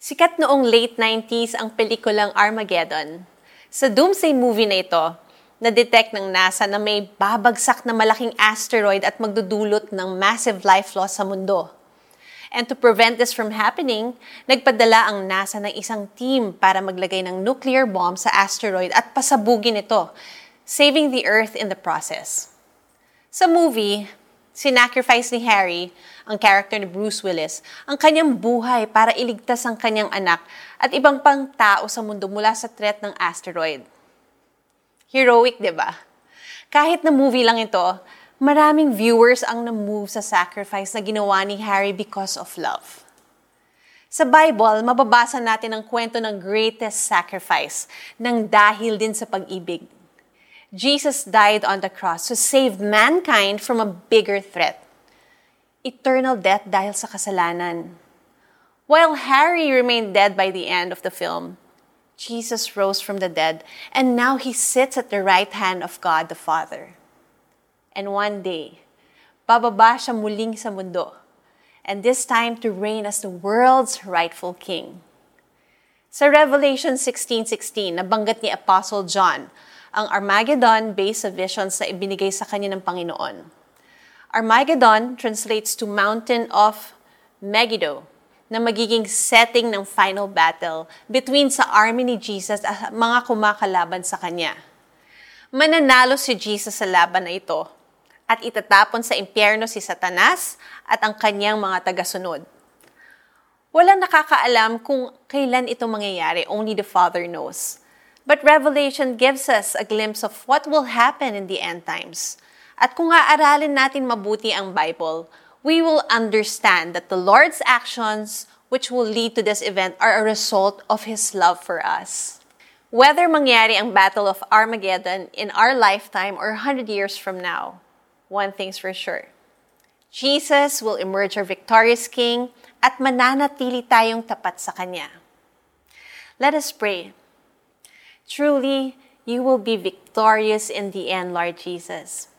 Sikat noong late 90s ang pelikulang Armageddon. Sa Doomsday movie na ito, na-detect ng NASA na may babagsak na malaking asteroid at magdudulot ng massive life loss sa mundo. And to prevent this from happening, nagpadala ang NASA ng isang team para maglagay ng nuclear bomb sa asteroid at pasabugin ito, saving the Earth in the process. Sa movie, sinacrifice ni Harry, ang character ni Bruce Willis, ang kanyang buhay para iligtas ang kanyang anak at ibang pang tao sa mundo mula sa threat ng asteroid. Heroic, di ba? Kahit na movie lang ito, maraming viewers ang na-move sa sacrifice na ginawa ni Harry because of love. Sa Bible, mababasa natin ang kwento ng greatest sacrifice ng dahil din sa pag-ibig Jesus died on the cross to save mankind from a bigger threat. Eternal death dahil sa kasalanan. While Harry remained dead by the end of the film, Jesus rose from the dead, and now he sits at the right hand of God the Father. And one day, bababa siya muling sa mundo, and this time to reign as the world's rightful king. Sa Revelation 16:16, nabanggit ni Apostle John ang Armageddon based sa visions na ibinigay sa kanya ng Panginoon. Armageddon translates to Mountain of Megiddo, na magiging setting ng final battle between sa army ni Jesus at mga kumakalaban sa kanya. Mananalo si Jesus sa laban na ito at itatapon sa impyerno si Satanas at ang kanyang mga tagasunod. Walang nakakaalam kung kailan ito mangyayari, only the Father knows. But Revelation gives us a glimpse of what will happen in the end times. At kung aaralin natin mabuti ang Bible, we will understand that the Lord's actions which will lead to this event are a result of His love for us. Whether mangyari ang Battle of Armageddon in our lifetime or 100 years from now, one thing's for sure. Jesus will emerge our victorious King at mananatili tayong tapat sa Kanya. Let us pray. Truly, you will be victorious in the end, Lord Jesus.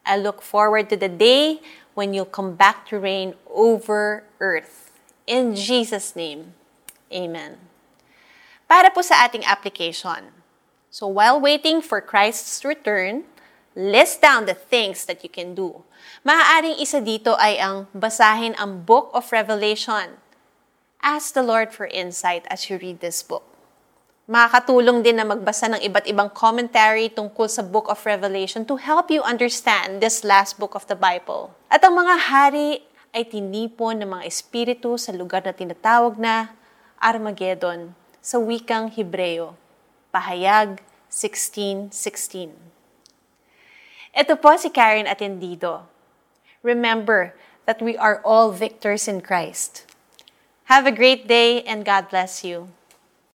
I look forward to the day when you'll come back to reign over earth. In Jesus' name, Amen. Para po sa ating application. So while waiting for Christ's return, list down the things that you can do. Maaaring isa dito ay ang basahin ang Book of Revelation. Ask the Lord for insight as you read this book. Makakatulong din na magbasa ng iba't ibang commentary tungkol sa Book of Revelation to help you understand this last book of the Bible. At ang mga hari ay tinipon ng mga espiritu sa lugar na tinatawag na Armageddon sa wikang Hebreo. Pahayag 16.16 Ito po si Karen Atendido. Remember that we are all victors in Christ. Have a great day and God bless you.